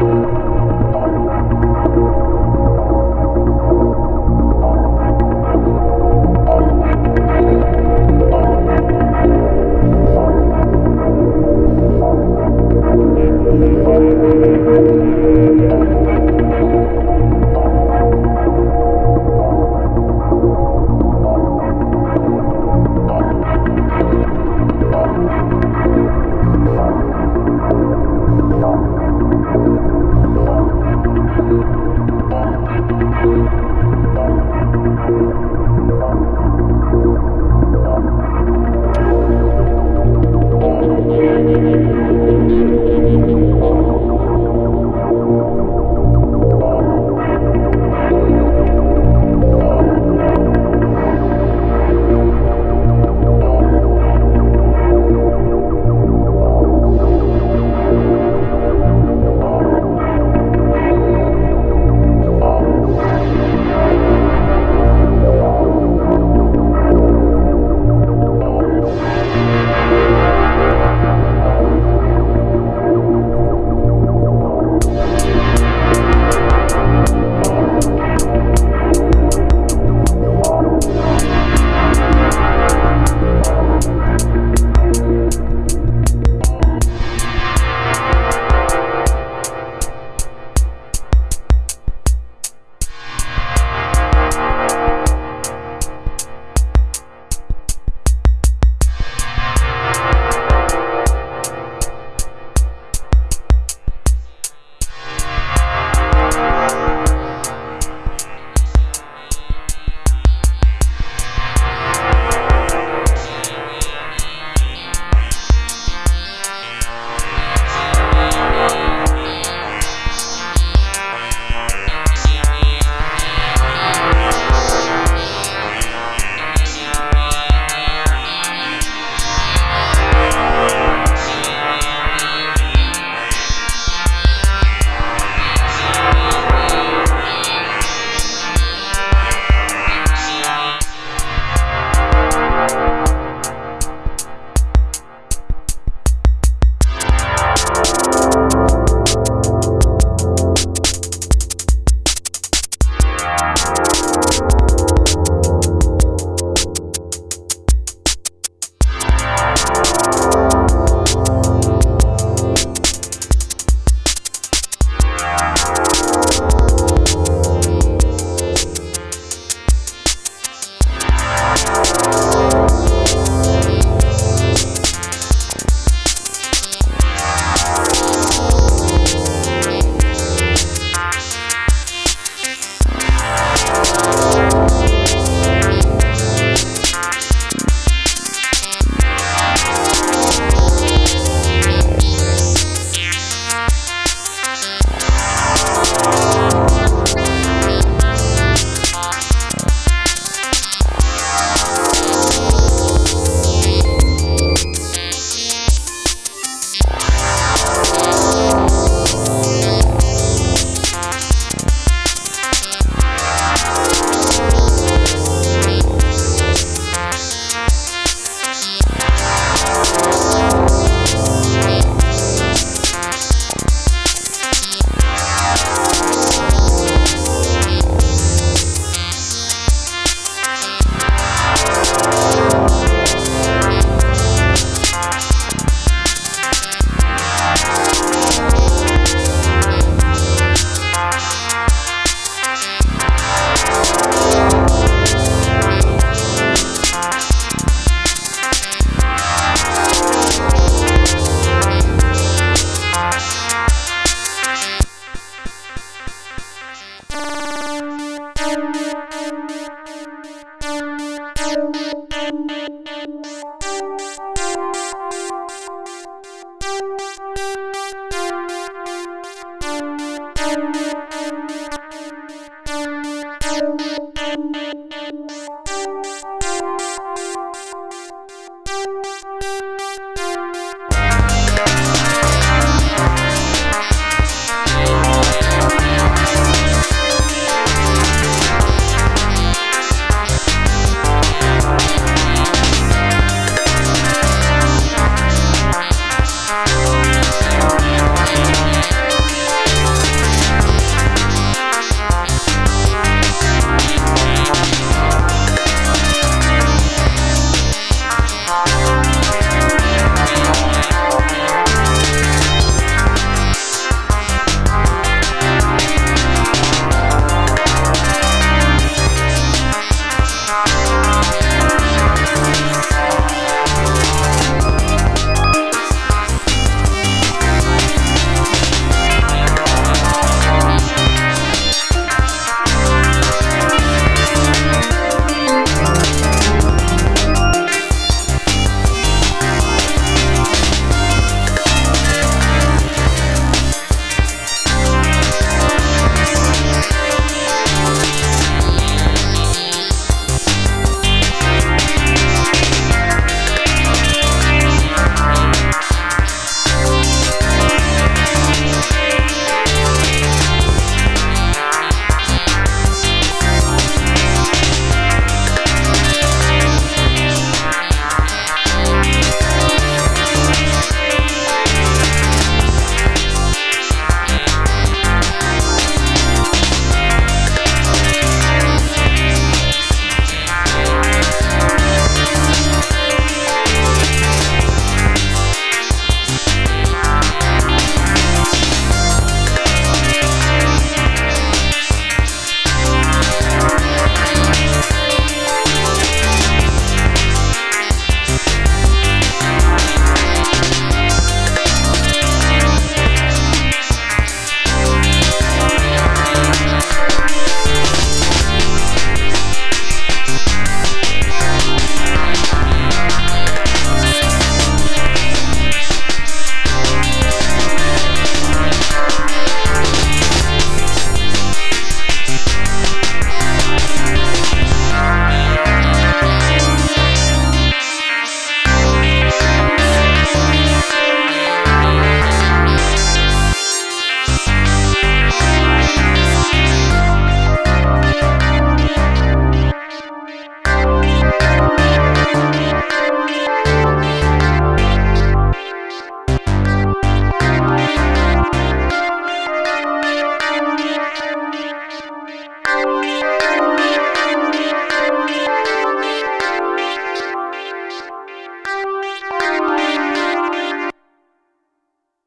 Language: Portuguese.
Thank and and and